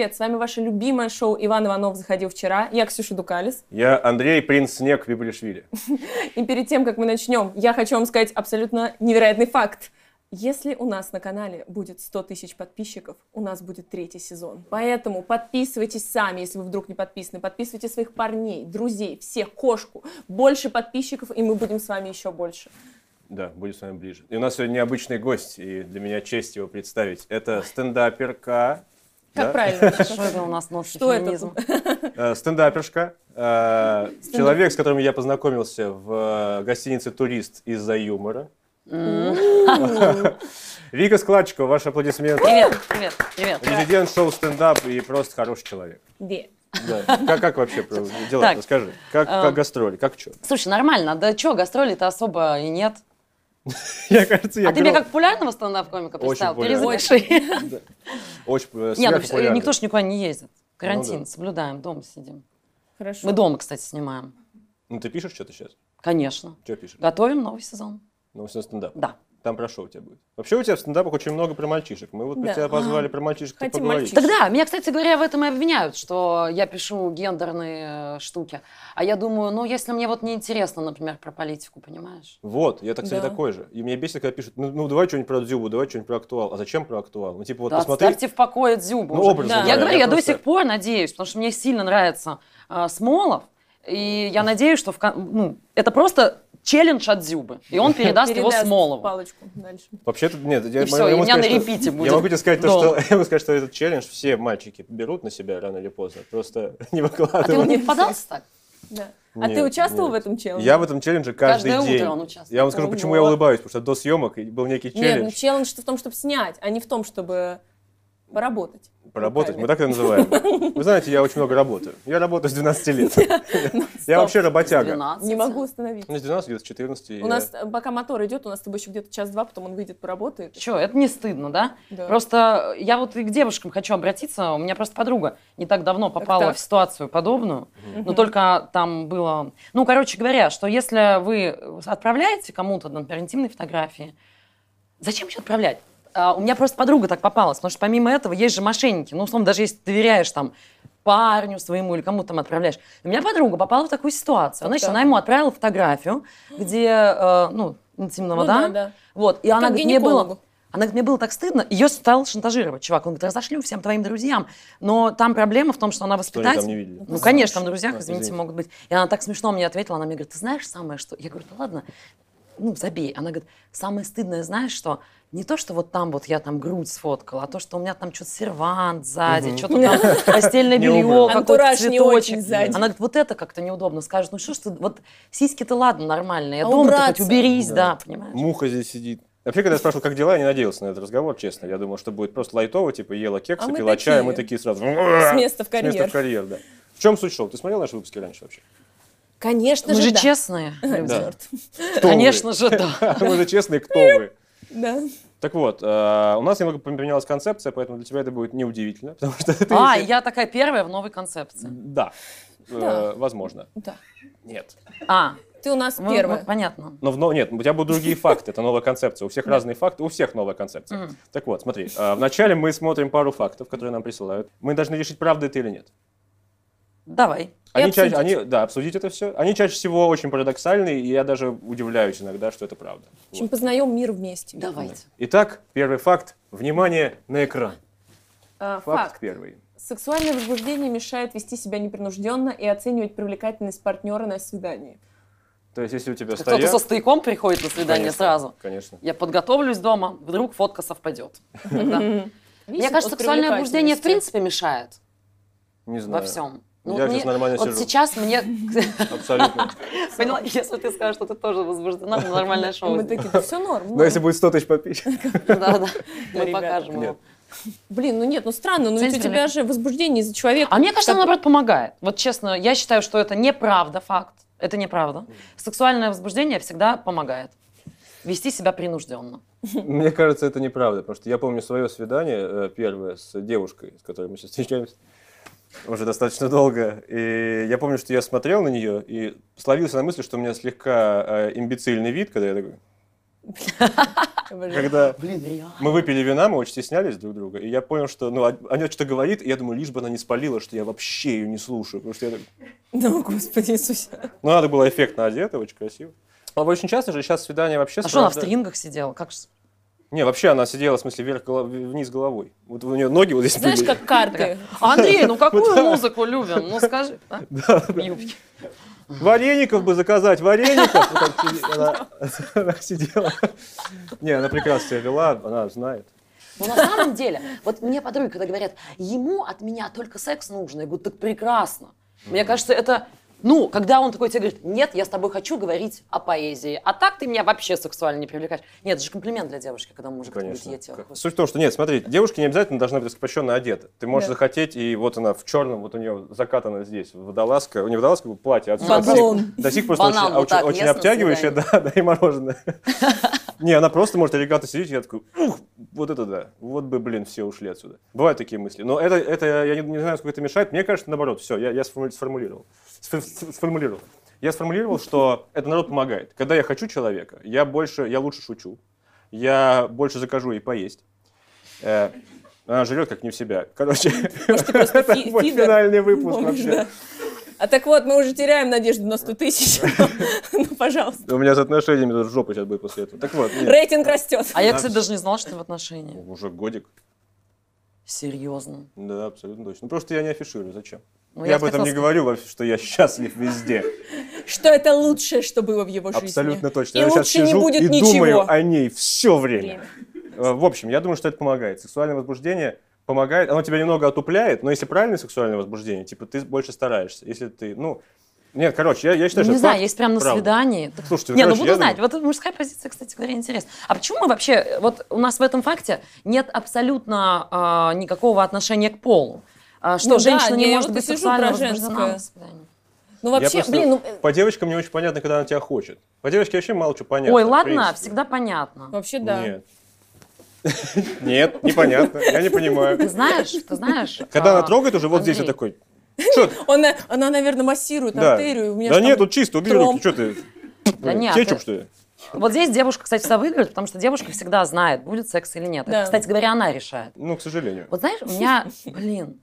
Привет, с вами ваше любимое шоу «Иван Иванов заходил вчера». Я Ксюша Дукалис. Я Андрей Принц Снег Вибришвили. И перед тем, как мы начнем, я хочу вам сказать абсолютно невероятный факт. Если у нас на канале будет 100 тысяч подписчиков, у нас будет третий сезон. Поэтому подписывайтесь сами, если вы вдруг не подписаны. Подписывайте своих парней, друзей, всех, кошку. Больше подписчиков, и мы будем с вами еще больше. Да, будет с вами ближе. И у нас сегодня необычный гость, и для меня честь его представить. Это стендаперка. Как да? правильно? Что это у нас новый Что это? феминизм? Э, Стендапершка. Э, Человек, с которым я познакомился в э, гостинице «Турист» из-за юмора. Вика Складчикова, ваши аплодисменты. Привет, привет, привет. Резидент шоу стендап и просто хороший человек. Где? Да. Как, как вообще дела? Так. Расскажи. Как, как гастроли? Как что? Слушай, нормально. Да что, гастролей-то особо и нет. Я, кажется, я а ты меня как популярного стендап-комика представил? Перезапиши. Очень э, Нет, ну, сверхпопулярный. никто ж никуда не ездит. Карантин, Ну да. соблюдаем, дома сидим. Хорошо. Мы дома, кстати, снимаем. Ну, ты пишешь что-то сейчас? Конечно. Что пишешь? Готовим новый сезон. Новости на стендап. Да. Там про шоу у тебя будет. Вообще у тебя в стендапах очень много про мальчишек. Мы вот Да. тебя позвали про мальчишек Хотим поговорить. мальчишек. Тогда, меня, кстати говоря, в этом и обвиняют, что я пишу гендерные э, штуки. А я думаю, ну, если мне вот неинтересно, например, про политику, понимаешь? Вот, я, так, кстати, Да. такой же. И мне бесит, когда пишут, ну, ну, давай что-нибудь про Дзюбу, давай что-нибудь про актуал. А зачем про актуал? Ну, типа, вот Да посмотри. оставьте в покое Дзюбу. Ну, образно Да. Я говоря, говорю, я, до просто- сих пор надеюсь, потому что мне сильно нравится э, Смолов, и я надеюсь, что в ну, это просто челлендж от Дзюбы, и он передаст его Передаст Смолову. палочку дальше. Вообще-то, нет, я, И всё, могу и у меня сказать, на что- репите будет Я могу тебе сказать, то, что, я могу сказать, что этот челлендж все мальчики берут на себя рано или поздно. Просто не А ты вот выкладывают. не попадался так? Да. А ты участвовал нет. в этом челлендже? Я в этом челлендже каждый Каждое день. утро он участвует. Я вам скажу, почему я улыбаюсь, потому что до съемок был некий Нет, ну челлендж. челлендж в том, чтобы снять, а не в том, чтобы поработать. Поработать, руками. мы так это называем. Вы знаете, я очень много работаю. Я работаю с 12 лет. Ну, Я вообще работяга. 12. Не могу остановиться. Ну, с 12, где-то с 14. У нас, пока мотор идет, у нас с тобой еще где-то час-два, потом он выйдет, поработает. Че, это не стыдно, да? Просто я вот и к девушкам хочу обратиться. У меня просто подруга не так давно попала в ситуацию подобную, но только там было... Ну, короче говоря, что если вы отправляете кому-то, например, интимные фотографии, зачем еще отправлять? А, у меня просто подруга так попалась, потому что помимо этого есть же мошенники. Ну, условно, даже если ты доверяешь там парню своему или кому-то там отправляешь. У меня подруга попала в такую ситуацию. Значит, она ему отправила фотографию, где, э, ну, интимного, Ну да? да, да. Вот, и она Как говорит, мне было... Она говорит, мне было так стыдно. Ее стал шантажировать, чувак. Он говорит, разошлю всем твоим друзьям. Но там проблема в том, что она Что они воспитатель. там не видели? Ну, конечно, там в друзьях, А, извините, извините. могут быть. И она так смешно мне ответила. Она мне говорит, ты знаешь самое что? Я говорю, да ладно, ну, забей. Она говорит, самое стыдное, знаешь что? Не то, что вот там вот я там грудь сфоткала, а то, что у меня там что-то сервант сзади, что-то там постельное белье, какой-то Антураж не очень цветочек. сзади. Она говорит, вот это как-то неудобно. Скажет, ну что ж ты, вот сиськи-то ладно, нормальные, а А дома хоть уберись, да, понимаешь? Муха здесь сидит. Вообще, когда я спрашивал, как дела, я не надеялся на этот разговор, честно. Я думал, что будет просто лайтово, типа ела кексы, А пила чай, а мы такие. такие сразу... С места в С места карьер. в карьер, да. В чем суть шоу? Ты смотрел наши выпуски раньше вообще? Конечно Мы же, же да. честные. Да. Конечно же, да. Мы же честные, кто вы? Да. Так вот, э, у нас немного поменялась концепция, поэтому для тебя это будет неудивительно, потому что ты... А, еще- я такая первая в новой концепции. Да, Э, Да. возможно. Да. Нет. А, Ты у нас ну, первая. ну, понятно. Но в, но- нет, у тебя будут другие факты, это новая концепция. У всех разные факты, у всех новая концепция. Так вот, смотри, э, вначале мы смотрим пару фактов, которые нам присылают. Мы должны решить, правда это или нет. Давай. Они чаще, они, да, обсудить это все. Они чаще всего очень парадоксальные, и я даже удивляюсь иногда, что это правда. В общем, Вот. познаем мир вместе. Давайте. Итак, первый факт. Внимание на экран. А, Факт, Факт. первый. Сексуальное возбуждение мешает вести себя непринужденно и оценивать привлекательность партнера на свидании. То есть, если у тебя Кто-то стоят... со стояком приходит на свидание Конечно, сразу. Конечно. Я подготовлюсь дома, вдруг фотка совпадет. Мне кажется, сексуальное возбуждение в принципе мешает Не знаю. во всем. Я вот сейчас мне- нормально вот сижу. сейчас мне... Абсолютно. Поняла, если ты скажешь, что ты тоже возбуждена, ну, нормальное шоу. Мы такие, все норм. Но норм». если будет 100 тысяч подписчиков. Да, да. Мы покажем его. Блин, ну нет, ну странно, ну ведь у тебя же возбуждение из-за человека. А мне кажется, оно, наоборот, помогает. Вот честно, я считаю, что это неправда, факт. Это неправда. Сексуальное возбуждение всегда помогает. Вести себя принужденно. Мне кажется, это неправда, потому что я помню свое свидание э, первое с девушкой, с которой мы сейчас встречаемся уже достаточно долго. И я помню, что я смотрел на нее и словился на мысли, что у меня слегка э, имбецильный вид, когда я такой... Когда мы выпили вина, мы очень стеснялись друг друга, и я понял, что, ну, она что-то говорит, и я думаю, лишь бы она не спалила, что я вообще ее не слушаю, потому что я так, Ну, Господи Иисусе. ну, надо было эффектно одета, очень красиво. А очень часто же сейчас свидания вообще А что она в стрингах сидела? Как Не, вообще она сидела, в смысле, вверх, голов- вниз головой. Вот у нее ноги вот здесь Знаешь, были. как карты. Андрей, ну какую музыку любим? Ну скажи. а? Да, да. Юбки. Вареников бы заказать, вареников! Она, она сидела. Не, она прекрасно себя вела, она знает. Ну, на самом деле, вот мне подруги, когда говорят, ему от меня только секс нужно, я говорю, так прекрасно. Мне кажется, это, ну, когда он такой тебе говорит, нет, я с тобой хочу говорить о поэзии, а так ты меня вообще сексуально не привлекаешь. Нет, это же комплимент для девушки, когда мужик говорит, я тебя хочу. Суть в том, что нет, смотри, девушка не обязательно должна быть раскрепощенно одета. Ты можешь Да. захотеть, и вот она в черном, вот у нее закатана здесь водолазка, не водолазка, а платье. Отсюда до сих- До сих просто Банан очень, вот очень- так очень обтягивающее, да, да, и мороженое. Не, она просто может элегантно сидеть, и я такой, ух, вот это да, вот бы, блин, все ушли отсюда. Бывают такие мысли. Но это, это я не, не знаю, сколько это мешает. Мне кажется, наоборот, все, я, я сформу- сформулировал. Сф- сф- Сформулировал. Я сформулировал, что это народ помогает. Когда я хочу человека, я больше, я лучше шучу, я больше закажу ей поесть. Э, она жрет как не в себя. Короче, Может, это мой финальный выпуск вообще. А так вот, мы уже теряем надежду на 100 тысяч. Ну, пожалуйста. У меня с отношениями тут жопа сейчас будет после этого. Так вот. Рейтинг растет. А я, кстати, даже не знала, что ты в отношении. уже годик. Серьезно. Да, абсолютно точно. Ну просто я не афиширую, зачем? Ну, я я об этом не сказать- говорю, во- что я счастлив везде. Что это лучшее, что было в его жизни. Абсолютно точно. И я сейчас лучше не будет и ничего. думаю о ней все время. Время. Э, В общем, я думаю, что это помогает. Сексуальное возбуждение помогает. Оно тебя немного отупляет, но если правильное сексуальное возбуждение, типа ты больше стараешься. Если ты, ну... Нет, короче, я, я считаю, Ну, что не знаю, есть прям на правда. свидании. Слушайте, Не, ну буду я знать. думаю- Вот мужская позиция, кстати говоря, интересна. А почему мы вообще, вот у нас в этом факте нет абсолютно а, никакого отношения к полу? А, что Ну да, женщина не, не, я может вот быть сексуально возбуждена на свидании? Ну Я вообще, просто- блин, ну э, По девочкам не очень понятно, когда она тебя хочет. По девочке вообще мало что понятно. Ой, ладно, всегда понятно. вообще да. Нет. Нет, непонятно. Я не понимаю. Ты знаешь, ты знаешь... Когда а, она трогает уже вот здесь, я такой... Что? Он, она, наверное, массирует Да. артерию. У меня Да нет, там тут чисто, убери тромб. руки. Что ты? Да нет, Кетчуп, ты- что ли? Вот здесь девушка, кстати, всегда выиграет, потому что девушка всегда знает, будет секс или нет. Да. Это, кстати говоря, она решает. Ну, к сожалению. Вот знаешь, у меня, блин,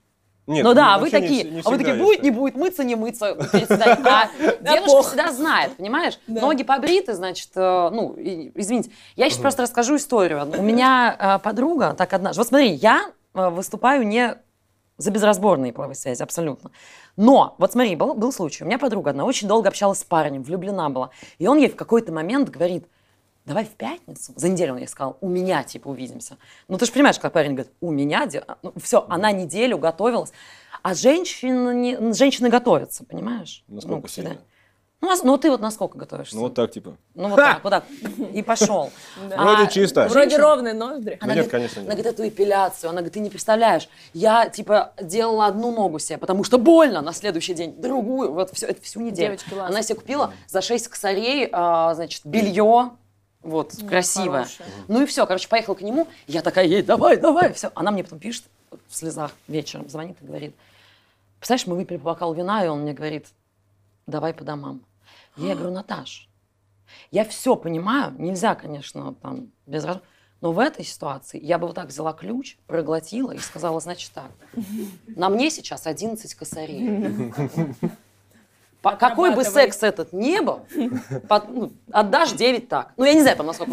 Нет, ну да, а вы не такие, вс- не а вы такие, будет, не будет, мыться, не мыться. А девушка всегда знает, понимаешь? Ноги побриты, значит, э, ну, извините. Я сейчас просто расскажу историю. У меня э, подруга, так однажды, вот смотри, я э, выступаю не за безразборные половые связи, абсолютно. Но, вот смотри, был, был случай, у меня подруга одна очень долго общалась с парнем, влюблена была, и он ей в какой-то момент говорит, давай в пятницу, за неделю он ей сказал, у меня, типа, увидимся. Ну, ты же понимаешь, как парень говорит, у меня, все, она неделю готовилась, а женщины, не, женщины готовятся, понимаешь? Насколько Ну, сильно? Ну, а ну, ты вот насколько готовишься? Ну, вот так, типа. Ну, вот так, вот так. И пошел. А Вроде чисто. Вроде ровные ноздри. Ну, нет, конечно, Она нет. говорит, эту эпиляцию. Она говорит, ты не представляешь. Я, типа, делала одну ногу себе, потому что больно на следующий день. Другую. Вот все, это всю неделю. Она себе купила за 6 косарей, а, значит, белье. Вот, красивое. хорошее. Ну и все, короче, поехала к нему. Я такая ей, давай, давай, все. Она мне потом пишет в слезах вечером, звонит и говорит, представляешь, мы выпили по бокалу вина, и он мне говорит, давай по домам. Я говорю, Наташ, я все понимаю, нельзя, конечно, там, без раз... Но в этой ситуации я бы вот так взяла ключ, проглотила и сказала, значит так, на мне сейчас 11 косарей. По- Какой бы секс этот не был, под- ну, отдашь 9 так. Ну, я не знаю, там насколько...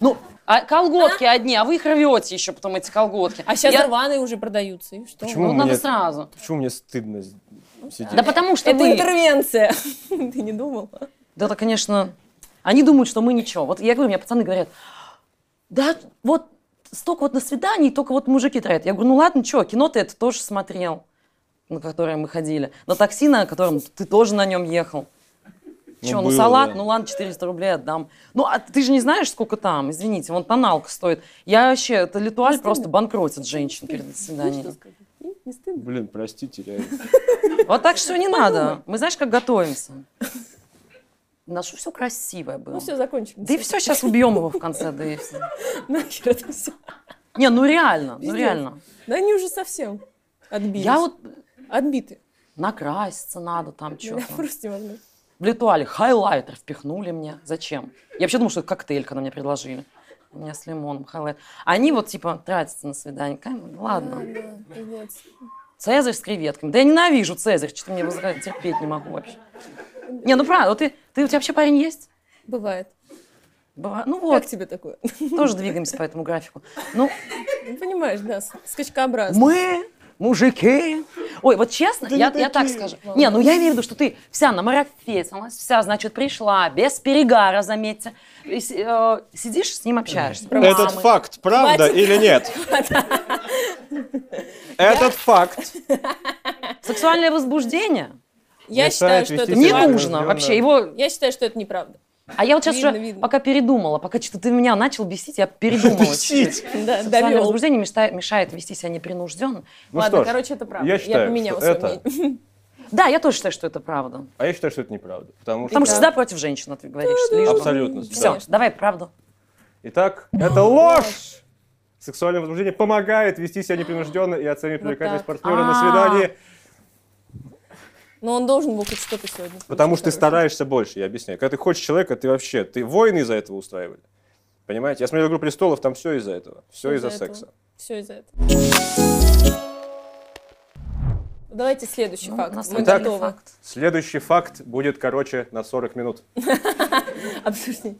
Ну, а колготки одни, а вы их рвете еще потом, эти колготки. А сейчас Я- рваные уже продаются. И что? Почему? Ну, надо мне- сразу. Почему мне стыдно сидеть? Да потому что Это вы... интервенция. Ты не думал? Да, это, конечно... Они думают, что мы ничего. Вот я говорю, мне пацаны говорят, да вот столько вот на свиданий, только вот мужики тратят. Я говорю, ну ладно, что, кино ты это тоже смотрел, на которое мы ходили. На такси, на котором ты тоже на нем ехал. Ну, Че, ну, салат, да. ну ладно, 400 рублей отдам. Ну, а ты же не знаешь, сколько там, извините, вон тоналка стоит. Я вообще, это литуаль просто банкротит женщин перед свиданием. Не стыдно? Блин, простите, реально. Вот так что не надо. Мы знаешь, как готовимся. Наше все красивое было. Ну все, закончим. Да и все, сейчас убьем его в конце, да и все. Нахер это все. Не, ну реально, ну реально. Да они уже совсем отбились. Я вот Отбиты. накраситься надо там что-то. Просто невозможно. В Литуале хайлайтер впихнули мне. Зачем? Я вообще думала, что это коктейль, когда мне предложили. У меня с лимоном хайлайтер. Они вот типа тратятся на свидание. Кай- Ладно. Да, пиздец. Цезарь с креветками. Да я ненавижу Цезарь, что-то мне вызывает, терпеть не могу вообще. Не, ну правда, вот ты, ты, у тебя вообще парень есть? Бывает. Бывает. Ну Как вот, тебе такое? тоже двигаемся по этому графику. Ну, Ну, Понимаешь, да, с- скачкообразно. мы, мужики. Ой, вот честно, я, я так скажу. Не, ну я имею в виду, что ты вся намарафетилась, вся, значит, пришла, без перегара, заметьте. И э, сидишь с ним общаешься. про Этот мамы. факт правда Хватит. или нет? Этот факт. Сексуальное возбуждение Я считаю, что это не нужно вообще. Его... Я считаю, что это неправда. А я вот сейчас Видно, уже, видно. пока передумала, пока что-то ты меня начал бесить, я передумала. Бесить? Да, Сексуальное возбуждение мешает, мешает вести себя непринужденно. Ну Ладно, что ж, короче, это правда. Я считаю, поменяла что свое это... мнение. Да, я тоже считаю, что это правда. А я считаю, что это неправда. Потому что... Потому что Да. всегда против женщин, ты говоришь. лишь бы. Абсолютно. Все, да. давай правду. Итак, это ложь! Сексуальное возбуждение помогает вести себя непринужденно и оценивать привлекательность партнера на А. свидании, Но он должен был хоть что-то сегодня. потому что ты стараешься больше, я объясняю. Когда ты хочешь человека, ты вообще, ты войны из-за этого устраивали. Понимаете? Я смотрел «Игру престолов», там все из-за этого. Все Из-за из-за этого. секса. Все из-за этого. Давайте следующий Ну, факт. Мы Итак, готовы. факт. Следующий факт будет короче на 40 минут. Обсуждение.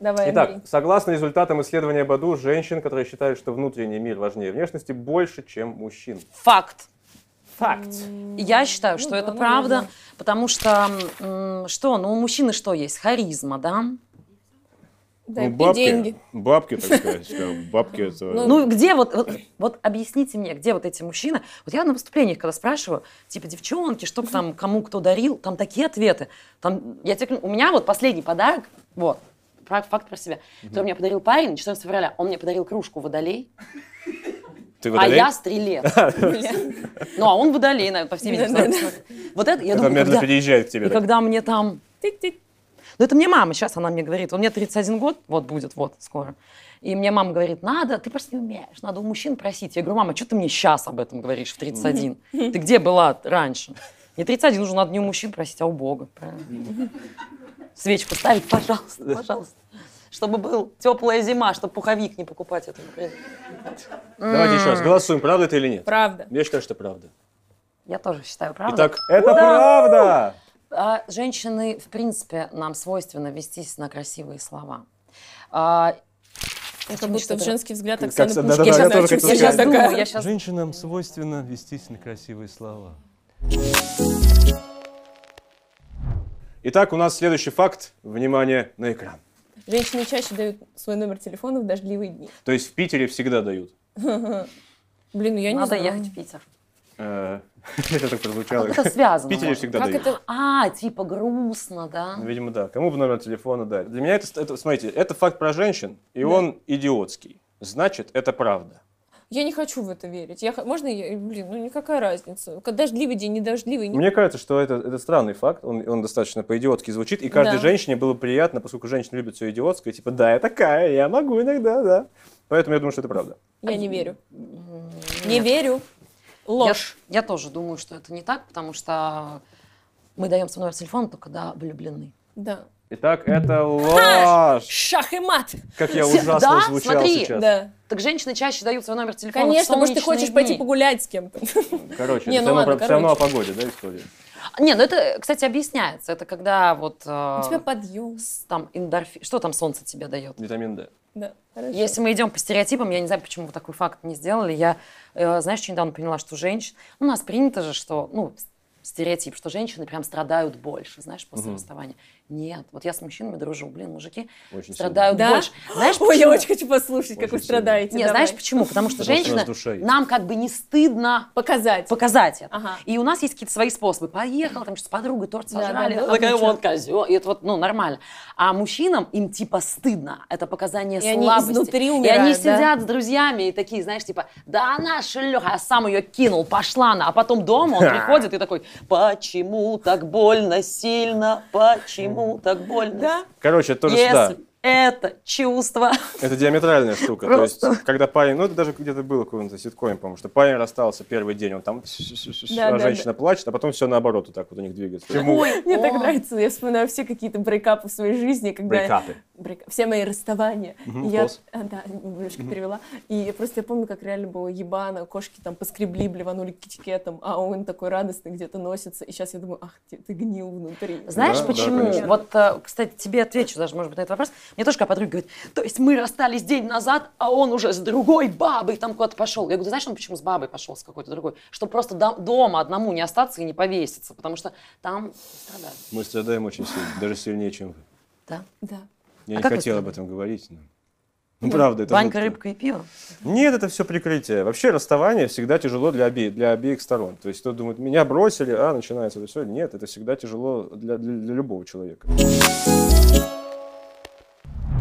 Давай, Итак, Андрей. согласно результатам исследования Баду, женщин, которые считают, что внутренний мир важнее внешности, больше, чем мужчин. Факт. Факт. Я считаю, что Ну это да, правда, наверное. потому что что, ну у мужчины что есть? Харизма, да? Да, Ну, и деньги. Бабки, так сказать. Бабки это... Ну где вот, вот, вот объясните мне, где вот эти мужчины? Вот я на выступлениях, когда спрашиваю, типа, девчонки, что там, кому кто дарил, там такие ответы. Там, я тебе, у меня вот последний подарок, вот, факт про себя, который мне подарил парень 14 февраля. Он мне подарил кружку водолей, Ты а водолей? я стрелец. Ну, а он водолей, наверное, по всей видимости. Вот это, я думаю, когда- переезжает к и тебе. так. когда мне там. Ну, это мне мама сейчас, она мне говорит, у меня 31 год, вот будет, вот, скоро. И мне мама говорит, надо, ты просто не умеешь, надо у мужчин просить. Я говорю, мама, что ты мне сейчас об этом говоришь в 31? Ты где была раньше? Не 31 уже надо не у мужчин просить, а у Бога. правильно? Свечку ставить, пожалуйста, пожалуйста. Чтобы был теплая зима, чтобы пуховик не покупать. Это, например. Давайте еще раз, голосуем, правда это или нет? Правда. Я считаю, что правда. Я тоже считаю, правда? Итак, это правда! А, женщины, в принципе, нам свойственно вестись на красивые слова. А, Это будто в что-то- женский взгляд Как- Оксаны да-да-да, Пушкиной. я она тоже чуть хотел я сейчас сейчас сказать. думаю, я сейчас... Женщинам свойственно вестись на красивые слова. Итак, у нас следующий факт. Внимание на экран. Женщины чаще дают свой номер телефона в дождливые дни. То есть в Питере всегда дают. Блин, ну я не Надо знаю. ехать в Питер. Это так прозвучало. Как это связано? В Питере всегда дают. это? А, типа грустно, да? Ну, Видимо, да. Кому бы номер телефона дали? Для меня это, это, смотрите, это факт про женщин, и он идиотский. Значит, это правда. Я не хочу в это верить. Я, можно я, блин, ну никакая разница. Когда Дождливый день, не дождливый. не- Мне кажется, что это, это странный факт, он, он достаточно по-идиотски звучит, и каждой Да. женщине было приятно, поскольку женщины любят все идиотское, типа, да, я такая, я могу иногда, да. Поэтому я думаю, что это правда. Я не верю. Не верю. Я, Ложь. я тоже думаю, что это не так, потому что мы даем свой номер телефона только когда влюблены. Да. Итак, это ложь! Шах и мат. Как я ужасно да? звучал Смотри. сейчас. Да. Так женщины чаще дают свой номер телефона. Конечно, может, ты хочешь пойти дни. погулять с кем-то. Короче, Не, это ну все, равно, ладно, про- все равно о короче. погоде, да, история? Не, ну это, кстати, объясняется. Это когда вот... У э, тебя подъем. там эндорфин... Что там солнце тебе дает? Витамин D. Да, хорошо. Если мы идем по стереотипам, я не знаю, почему вы такой факт не сделали. Я, э, знаешь, что недавно поняла, что женщин... У нас принято же, что... Ну, стереотип, что женщины прям страдают больше, знаешь, после расставания. Нет, вот я с мужчинами дружу, блин, мужики Очень страдают Да? больше. Знаешь, Ой, я почему? очень хочу послушать, как Очень вы сильно. страдаете. Нет, Давай. знаешь почему? Потому что Потому что женщина, есть. нам как бы не стыдно Показать. показать это. Ага. И у нас есть какие-то свои способы. Поехал, там что с подругой торт Да, сожрали. да, да. Такая, вот козел. И это вот, ну, нормально. А мужчинам им типа стыдно. Это показание И они слабости. изнутри И они умирают, да? сидят с друзьями и такие, знаешь, типа, да она шлюха, я сам ее кинул, пошла она. А потом дома он приходит и такой, почему так больно сильно, почему так больно? Да? Короче, тоже Если- да. Это чувство. Это диаметральная штука. Просто. То есть, когда парень, ну это даже где-то было в каком-то ситкоме, по-моему, что парень расстался первый день, он там, Да, а да, женщина плачет, а потом все наоборот вот так вот у них двигается. Почему? Ой, Мне так о. нравится, я вспоминаю все какие-то брейкапы в своей жизни, когда... Брейкапы. брейк- Все мои расставания. И я, класс. а, да, немножко перевела. И я просто я помню, как реально было ебано, кошки там поскребли, блеванули китикетом, а он такой радостный где-то носится. И сейчас я думаю, ах, ты, ты гнил внутри. Знаешь Да, да, почему? конечно. вот, э, кстати, тебе отвечу даже, может быть, на этот вопрос. Мне тоже когда подруга говорит, то есть мы расстались день назад, а он уже с другой бабой там куда-то пошел. Я говорю, знаешь, он почему с бабой пошел, с какой-то другой? Чтобы просто до- дома одному не остаться и не повеситься, потому что там страдают. Мы страдаем очень сильно, даже сильнее, чем вы. Да? Да. Я А не хотел об этом говорить. но- Ну, правда, это... Банька, рыбка и пиво. Нет, это все прикрытие. Вообще расставание всегда тяжело для, обе- для обеих сторон. То есть кто думает, меня бросили, а начинается это все. Нет, это всегда тяжело для, для- для любого человека.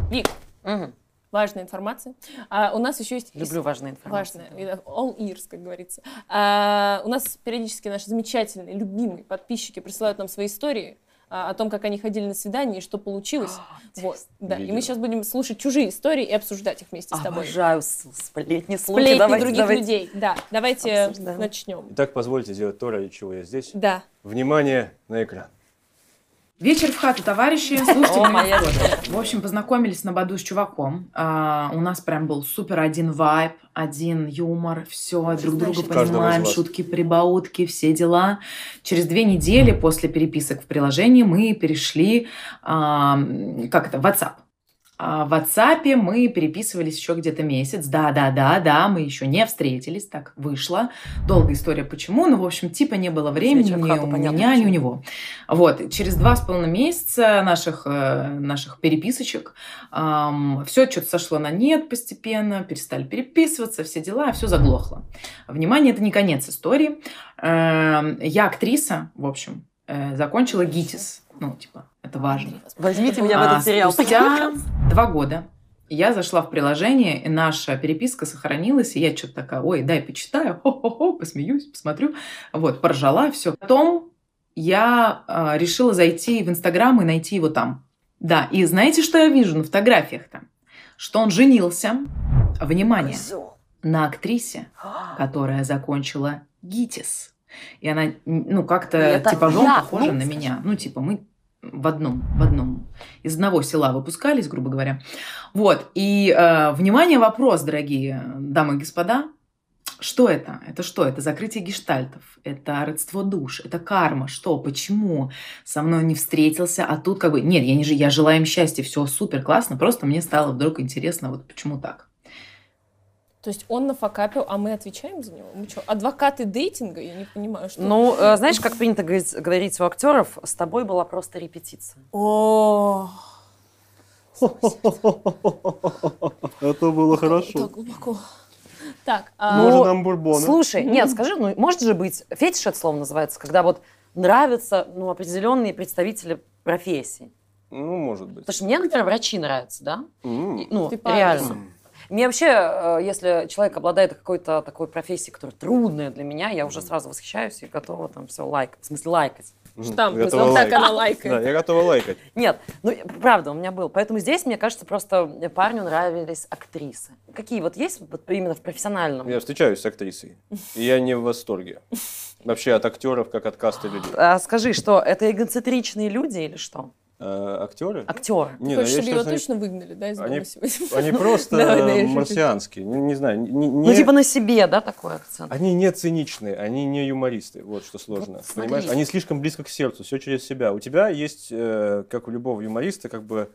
Вик, Мгм. важная информация. А, у нас еще есть... Люблю важные информации. Важная. All ears, как говорится. А, у нас периодически наши замечательные, любимые подписчики присылают нам свои истории а, о том, как они ходили на свидание и что получилось. вот, да. И мы сейчас будем слушать чужие истории и обсуждать их вместе с тобой. Обожаю сплетни, слухи. Сплетни Давайте, других давайте. людей. Да, давайте Обсуждаем. начнем. Итак, позвольте сделать то, ради чего я здесь. Да. Внимание на экран. Вечер в хату, товарищи. Слушайте моя В общем, познакомились на Баду с чуваком. А, у нас прям был супер один вайб, один юмор, все, друг друга понимаем, шутки, прибаутки, все дела. Через две недели после переписок в приложении мы перешли, а, как это, в WhatsApp. А в WhatsApp мы переписывались еще где-то месяц. Да, да, да, да, мы еще не встретились, так вышло. Долгая история почему, но, в общем, типа не было времени ни у понятно, меня, ни у почему. него. Вот, через два с половиной месяца наших, э, наших переписочек все что-то сошло на нет постепенно, перестали переписываться, все дела, все заглохло. Внимание, это не конец истории. Эм, Я актриса, в общем, э, закончила ГИТИС. Ну, типа, это важно. Возьмите меня в А, этот сериал. Спустя два года я зашла в приложение, и наша переписка сохранилась, и я что-то такая, ой, дай почитаю, хо-хо-хо, посмеюсь, посмотрю. Вот, поржала, все. Потом я а, решила зайти в Инстаграм и найти его там. Да, и знаете, что я вижу на фотографиях там? Что он женился, внимание, на актрисе, которая закончила ГИТИС. И она, ну, как-то Это типажом я, похожа ну, на меня. Ну, типа, мы в одном, в одном, из одного села выпускались, грубо говоря. Вот, и, э, внимание, вопрос, дорогие дамы и господа. Что это? Это что? Это закрытие гештальтов, это родство душ, это карма. Что? Почему со мной не встретился, а тут как бы... Нет, я, не, я желаю им счастья, все супер, классно, просто мне стало вдруг интересно, вот почему так. То есть он нафакапил, а мы отвечаем за него? Мы что, адвокаты дейтинга? Я не понимаю, что... Ну, э, знаешь, как принято говорить, у актеров, с тобой была просто репетиция. О, Это было так глубоко. Так, а, Ну, Можно нам бурбона? Слушай, нет, скажи, ну может же быть, фетиш это слово называется, когда вот нравятся ну, определенные представители профессии. Ну, может быть. Потому что мне, например, врачи нравятся, да? Ну, реально. Мне вообще, э, если человек обладает какой-то такой профессией, которая трудная для меня, я уже сразу восхищаюсь и готова там все лайкать. В смысле, лайкать. Штамп, Готова вот так она лайкает. Да, я готова лайкать. Нет, ну, правда, у меня был. Поэтому здесь, мне кажется, просто парню нравились актрисы. Какие вот есть вот именно в профессиональном? Я встречаюсь с актрисой, и я не в восторге. Вообще от актеров, как от касты людей. А, скажи, что это эгоцентричные люди или что? А, актеры? Актеры. Ты Не, ну, хочешь, я чтобы его считаю, точно выгнали, да, из они- сегодня? Они просто Давай, марсианские. Не, не знаю, не, Ну, не- типа на себе, да, такой акцент? они не циничные, они не юмористы. Вот что сложно. Вот смотри. Понимаешь? Они слишком близко к сердцу, все через себя. У тебя есть, э, как у любого юмориста, как бы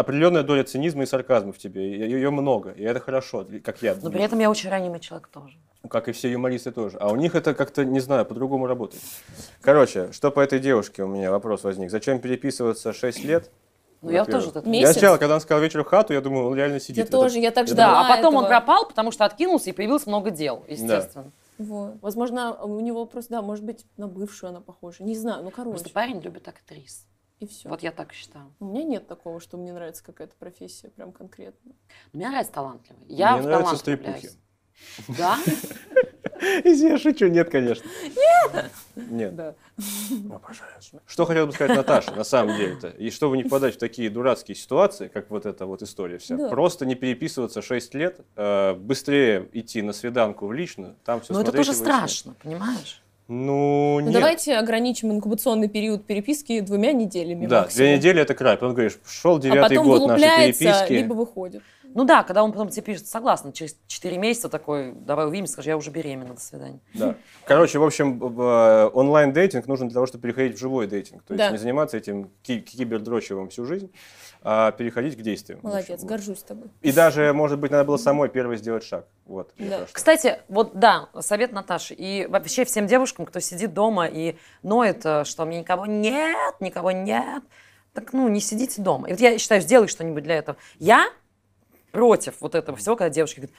определенная доля цинизма и сарказма в тебе. Ее много, и это хорошо, как я. Но при этом я очень ранимый человек тоже. Как и все юмористы тоже. А у них это как-то, не знаю, по-другому работает. Короче, что по этой девушке у меня вопрос возник. Зачем переписываться 6 лет? Ну, я тоже это... Месяц? Я сначала, когда он сказал вечер в хату, я думал, он реально сидит. Я тоже, я так ждала Да, а потом он пропал, потому что откинулся и появилось много дел, естественно. Вот. Возможно, у него просто, да, может быть, на бывшую она похожа. Не знаю, ну, короче. Просто парень любит актрис. И все. Вот я так считаю. У меня нет такого, что мне нравится какая-то профессия прям конкретно. Мне нравится талантливый. Я Мне в нравятся стрипухи. Да? Если я шучу, нет, конечно. Нет. Да. Обожаю. Что хотел бы сказать Наташа, на самом деле-то, и чтобы не попадать в такие дурацкие ситуации, как вот эта вот история вся, Да. просто не переписываться 6 лет, э, быстрее идти на свиданку в лично, там все Но это тоже страшно, понимаешь? Ну, Ну, нет. давайте ограничим инкубационный период переписки двумя неделями Да, максимум. две недели это край. Потом говоришь, шел А девятый потом год нашей переписки. либо выходит. Ну да, когда он потом тебе пишет, согласна, через 4 месяца такой, давай увидимся, скажи, я уже беременна, до свидания. Да. Короче, в общем, э, онлайн-дейтинг нужен для того, чтобы переходить в живой дейтинг. То есть Да. не заниматься этим ки- кибердрочевым всю жизнь, а переходить к действиям. Молодец, общем. горжусь тобой. И даже, может быть, надо было самой первой сделать шаг. Вот. Да. Кстати, вот да, совет Наташи. И вообще всем девушкам, кто сидит дома и ноет, э, что мне никого нет, никого нет, так ну не сидите дома. И вот я считаю, сделай что-нибудь для этого. Я против вот этого всего, когда девушки говорят,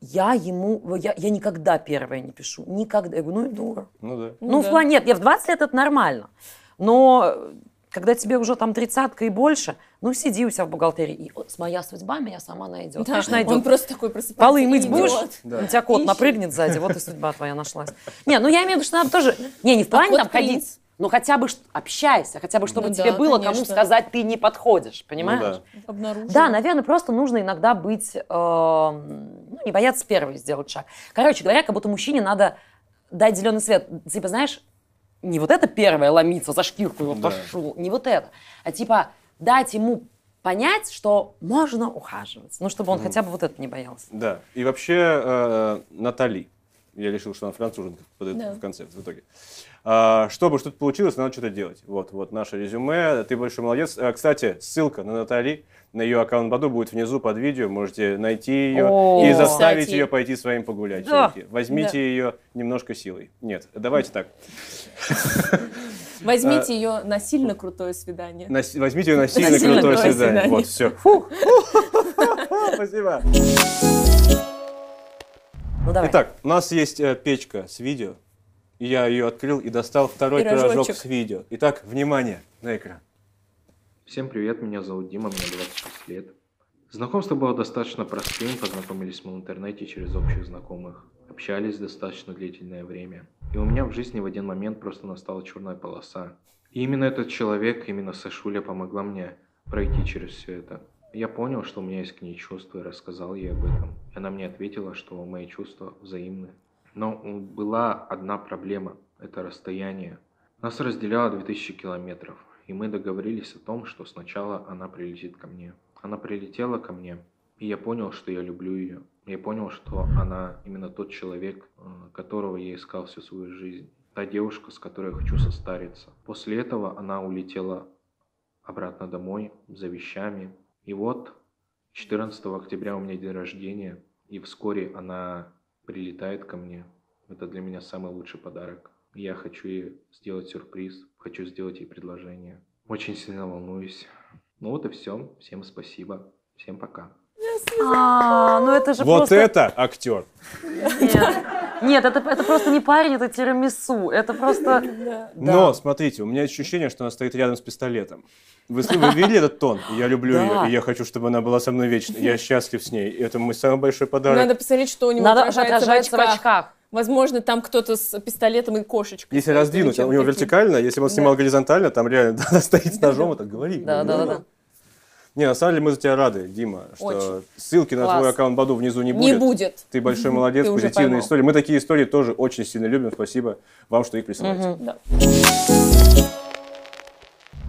я ему, я, я никогда первая не пишу, никогда. Я говорю, ну и дура. Ну да. Ну, в да. плане, нет, я в 20 лет это нормально. Но э, когда тебе уже там тридцатка и больше, ну сиди у себя в бухгалтерии. И вот, моя судьба меня сама найдет. Да, Конечно, найдет. Он просто такой просыпается. Полы мыть будешь? Да. У тебя кот Ищи. напрыгнет сзади, вот и судьба твоя нашлась. Не, ну я имею в виду, что надо тоже... Не, не в плане кот там ходить. Ну хотя бы общайся, хотя бы чтобы Ну тебе да, было кому конечно. сказать, ты не подходишь, Ну понимаешь? да. Обнаружил. Да, наверное, просто нужно иногда быть, э, ну, не бояться первой сделать шаг. Короче говоря, как будто мужчине надо дать зеленый свет. Типа, знаешь, не вот это первое ломиться за шкирку его Да. пошел, не вот это, а типа дать ему понять, что можно ухаживать. Ну, чтобы он хотя бы вот это не боялся. Да. И вообще э, Натали. Я решил, что она француженка Да. в конце, в итоге. А, чтобы что-то получилось, надо что-то делать. Вот, вот наше резюме. Ты большой молодец. А, кстати, ссылка на Натали, на ее аккаунт Баду будет внизу под видео. Можете найти ее О. и заставить Кстати. ее пойти с вами погулять. Да. Возьмите Да. ее немножко силой. Нет, давайте так. Возьмите ее на сильно крутое свидание. Возьмите ее на сильно крутое свидание. Вот, все. Спасибо. Ну, давай. Итак, у нас есть э, печка с видео. Я ее открыл и достал второй Пирожочек. пирожок с видео. Итак, внимание на экран. Всем привет, меня зовут Дима, мне 26 лет. Знакомство было достаточно простым, познакомились мы в интернете через общих знакомых. Общались достаточно длительное время. И у меня в жизни в один момент просто настала черная полоса. И именно этот человек, именно Сашуля помогла мне пройти через все это. Я понял, что у меня есть к ней чувства и рассказал ей об этом. Она мне ответила, что мои чувства взаимны. Но была одна проблема – это расстояние. Нас разделяло 2000 километров, и мы договорились о том, что сначала она прилетит ко мне. Она прилетела ко мне, и я понял, что я люблю ее. Я понял, что она именно тот человек, э, которого я искал всю свою жизнь. Та девушка, с которой я хочу состариться. После этого она улетела обратно домой за вещами. И вот 14 октября у меня день рождения, и вскоре она прилетает ко мне. Это для меня самый лучший подарок. Я хочу ей сделать сюрприз, хочу сделать ей предложение. Очень сильно волнуюсь. Ну вот и все. Всем спасибо. Всем пока. А, ну это же Вот просто... это актер. Нет, Нет, это, это просто не парень, это тирамису. Это просто... Да. Но, смотрите, у меня есть ощущение, что она стоит рядом с пистолетом. Вы, вы видели этот тон? Я люблю Да. ее, и я хочу, чтобы она была со мной вечно. Я счастлив с ней. Это мой самый большой подарок. Надо посмотреть, что у него Надо отражается, отражается в очках. в Возможно, там кто-то с пистолетом и кошечкой. Если раздвинуть, у него таким. вертикально, если бы он снимал Да. горизонтально, там реально она стоит с ножом и так говори. Да, да, да, да. Не, на самом деле мы за тебя рады, Дима, что Очень. ссылки на Класс. твой аккаунт Баду внизу не будет. Не будет. Ты большой молодец, Ты позитивные истории. Мы такие истории тоже очень сильно любим. Спасибо вам, что их присылаете. Мгм. Да.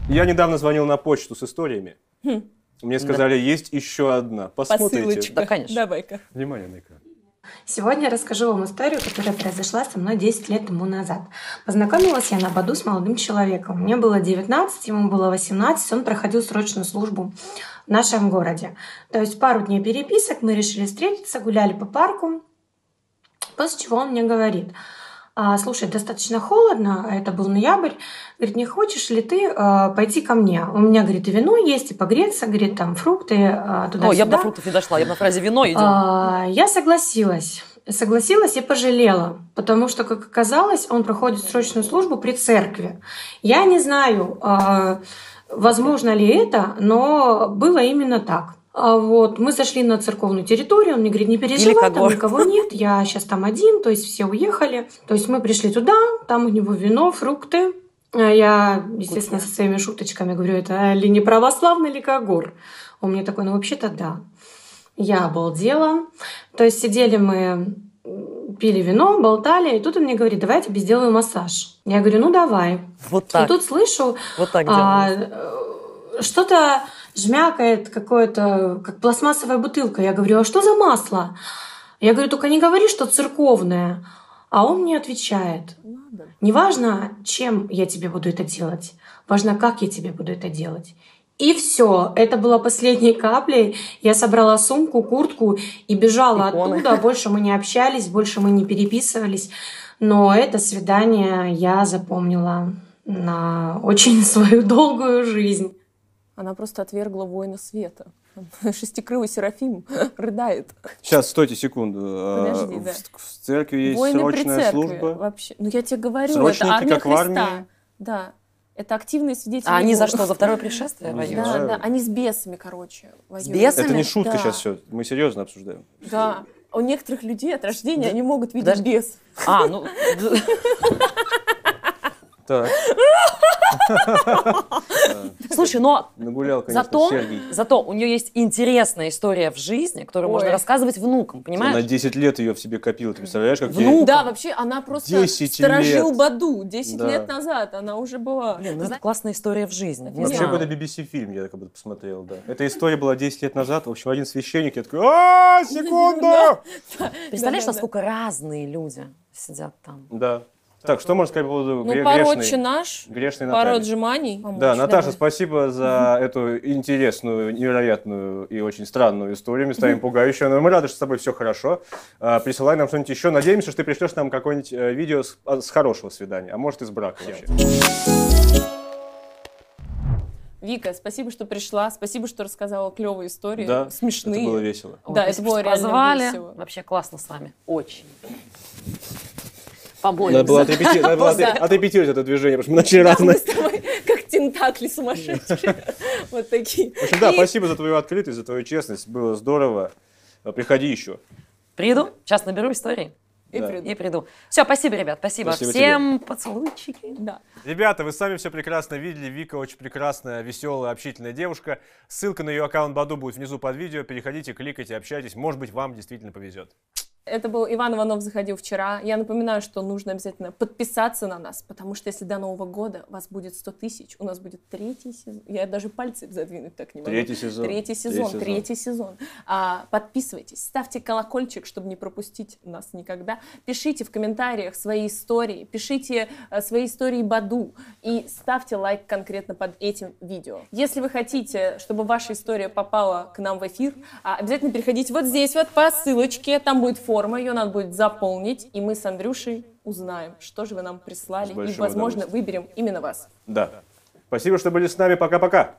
Я недавно звонил на почту с историями. Хм. Мне сказали, есть еще одна. Посмотрите. Посылочка. Да, конечно. Давай-ка. Внимание на экран. Сегодня я расскажу вам историю, которая произошла со мной 10 лет тому назад. Познакомилась я на Баду с молодым человеком. Мне было 19, ему было 18, он проходил срочную службу в нашем городе. То есть пару дней переписок, мы решили встретиться, гуляли по парку, после чего он мне говорит, «А, слушай, достаточно холодно, а это был ноябрь, говорит, не хочешь ли ты а, пойти ко мне? У меня, говорит, и вино есть, и погреться, говорит, там фрукты а, туда-сюда. О, я бы до фруктов не дошла, я бы на фразе вино идем. А, Я согласилась. Согласилась и пожалела, потому что, как оказалось, он проходит срочную службу при церкви. Я не знаю, а, возможно ли это, но было именно так. А вот, мы зашли на церковную территорию, он мне говорит, не переживай, там никого нет, я сейчас там один, то есть все уехали. То есть мы пришли туда, там у него вино, фрукты. А Я, естественно, со своими шуточками говорю, это ли не православный ли Когор? Он мне такой, ну вообще-то да. Я обалдела. То есть сидели мы, пили вино, болтали, и тут он мне говорит, давай я тебе сделаю массаж. Я говорю, ну давай. Вот И так. тут слышу, Вот так а, э, что-то жмякает какое-то, как пластмассовая бутылка. Я говорю, а что за масло? Я говорю, только не говори, что церковное. А он мне отвечает, неважно, чем я тебе буду это делать, важно, как я тебе буду это делать. И все, это было последней каплей. Я собрала сумку, куртку и бежала Иконы. оттуда. Больше мы не общались, больше мы не переписывались. Но это свидание я запомнила на очень свою долгую жизнь. Она просто отвергла воина света. Шестикрылый Серафим рыдает. Сейчас, стойте секунду. А, Подожди, да. В, в церкви есть Воины при срочная церкви. служба. Вообще. Ну, я тебе говорю, Срочники, это армия как в Христа. армии? Да. Это активные свидетели. А они за что? За второе пришествие воюют? Да, да, они с бесами, короче, воюют. бесами? Это не шутка Да. сейчас все. Мы серьезно обсуждаем. Да. У некоторых людей от рождения они могут видеть Подожди. бес. А, ну... Так, Слушай, но нагулял, конечно, зато, Сергей. зато у нее есть интересная история в жизни, которую Ой. можно рассказывать внукам, Она понимаешь? 10 лет ее в себе копила, ты представляешь, как ей- Внук. Да, вообще, она просто 10 сторожил лет. Баду. 10 Да. лет назад она уже была. Блин, ну это классная история в жизни. Не Вообще какой-то BBC фильм я как будто посмотрел, да. Эта история была 10 лет назад. В общем, один священник, я такой, а секунду! Представляешь, насколько разные люди сидят там. Да. Так, что можно сказать по поводу Ну, грешной, наш, грешной пару Натальи? отжиманий. Да, Наташа, давай. спасибо за эту интересную, невероятную и очень странную историю, местами пугающую. Но мы рады, что с тобой все хорошо. А, Присылай нам что-нибудь еще. Надеемся, что ты пришлешь нам какое-нибудь э, видео с, а, с хорошего свидания, а может и с брака вообще. Вика, спасибо, что пришла. Спасибо, что рассказала клевые истории. Да, смешные. это было весело. Ой, Да, это спасибо, было реально позвали. весело. Вообще классно с вами. Очень. Надо было, Поборемся. отрепети- надо было Да. отре- отрепетировать это движение, потому что мы начали разные. как тентакли сумасшедшие. Вот такие. В общем, да, спасибо за твою открытость, за твою честность. Было здорово. Приходи еще. Приду, сейчас наберу истории И Да. приду. и приду. Все, спасибо, ребят, спасибо. Спасибо Всем поцелуйчики. Да. Ребята, вы сами все прекрасно видели. Вика очень прекрасная, веселая, общительная девушка. Ссылка на ее аккаунт Баду будет внизу под видео. Переходите, кликайте, общайтесь. Может быть, вам действительно повезет. Это был Иван Иванов заходил вчера. Я напоминаю, что нужно обязательно подписаться на нас, потому что если до Нового года вас будет 100 тысяч, у нас будет третий сезон. Я даже пальцы задвинуть так не могу. Третий сезон. Третий сезон, Третий третий сезон. А, подписывайтесь, ставьте колокольчик, чтобы не пропустить нас никогда. Пишите в комментариях свои истории, пишите э, свои истории Баду и ставьте лайк конкретно под этим видео. Если вы хотите, чтобы ваша история попала к нам в эфир, а, обязательно переходите вот здесь вот по ссылочке, там будет форма, ее надо будет заполнить, и мы с Андрюшей узнаем, что же вы нам прислали, и, возможно, выберем именно вас. Да. Спасибо, что были с нами. Пока-пока.